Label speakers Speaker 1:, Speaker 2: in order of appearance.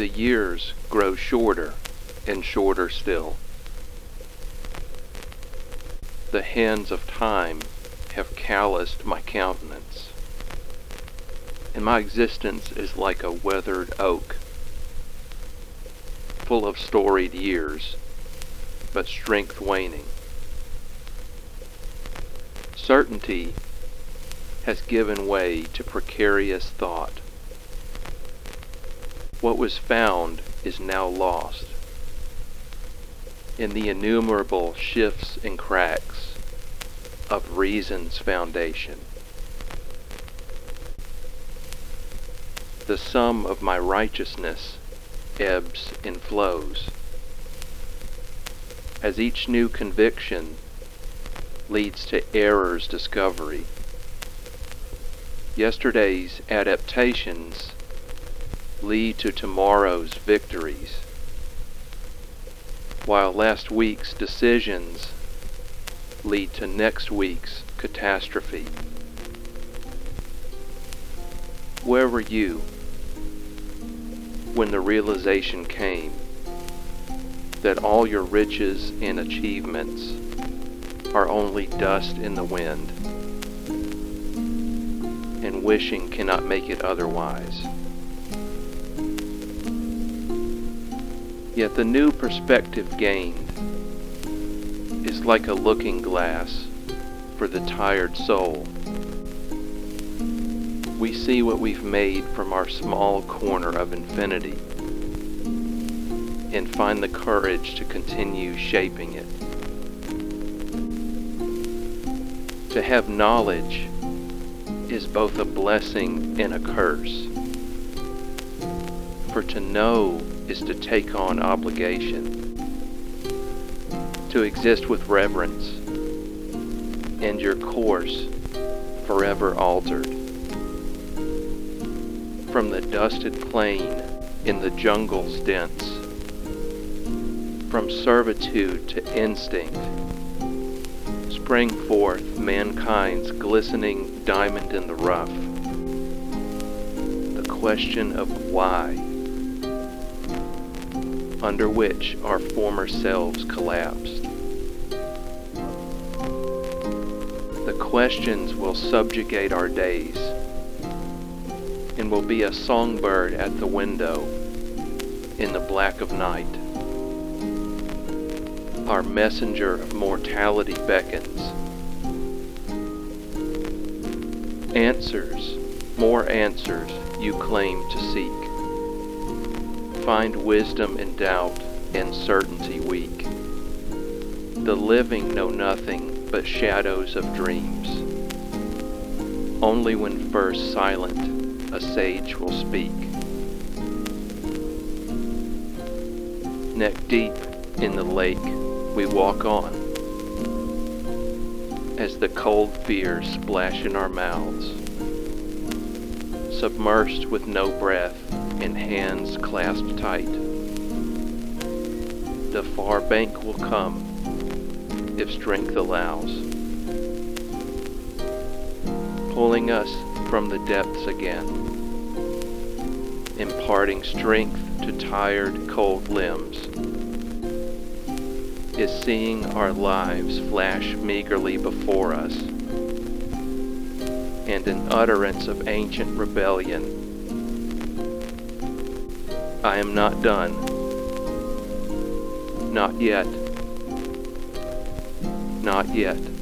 Speaker 1: The years grow shorter and shorter still. The hands of time have calloused my countenance, and my existence is like a weathered oak, full of storied years, but strength waning. Certainty has given way to precarious thought. What was found is now lost. In the innumerable shifts and cracks of reason's foundation. The sum of my righteousness ebbs and flows. As each new conviction leads to error's discovery. Yesterday's adaptations lead to tomorrow's victories, while last week's decisions lead to next week's catastrophe. Where were you when the realization came that all your riches and achievements are only dust in the wind, and wishing cannot make it otherwise? Yet the new perspective gained is like a looking glass for the tired soul. We see what we've made from our small corner of infinity and find the courage to continue shaping it. To have knowledge is both a blessing and a curse. For to know is to take on obligation, to exist with reverence, and your course forever altered. From the dusted plain in the jungle's dense, from servitude to instinct, sprang forth mankind's glistening diamond in the rough. The question of why under which our former selves collapsed. The questions will subjugate our days and will be a songbird at the window in the black of night. Our messenger of mortality beckons. Answers, more answers you claim to seek find wisdom in doubt and certainty weak. The living know nothing but shadows of dreams. Only when first silent a sage will speak. Neck deep in the lake we walk on as the cold fears splash in our mouths, submersed with no breath and hands clasped tight. The far bank will come if strength allows, pulling us from the depths again, imparting strength to tired, cold limbs, is seeing our lives flash meagerly before us, and an utterance of ancient rebellion I am not done. Not yet. Not yet.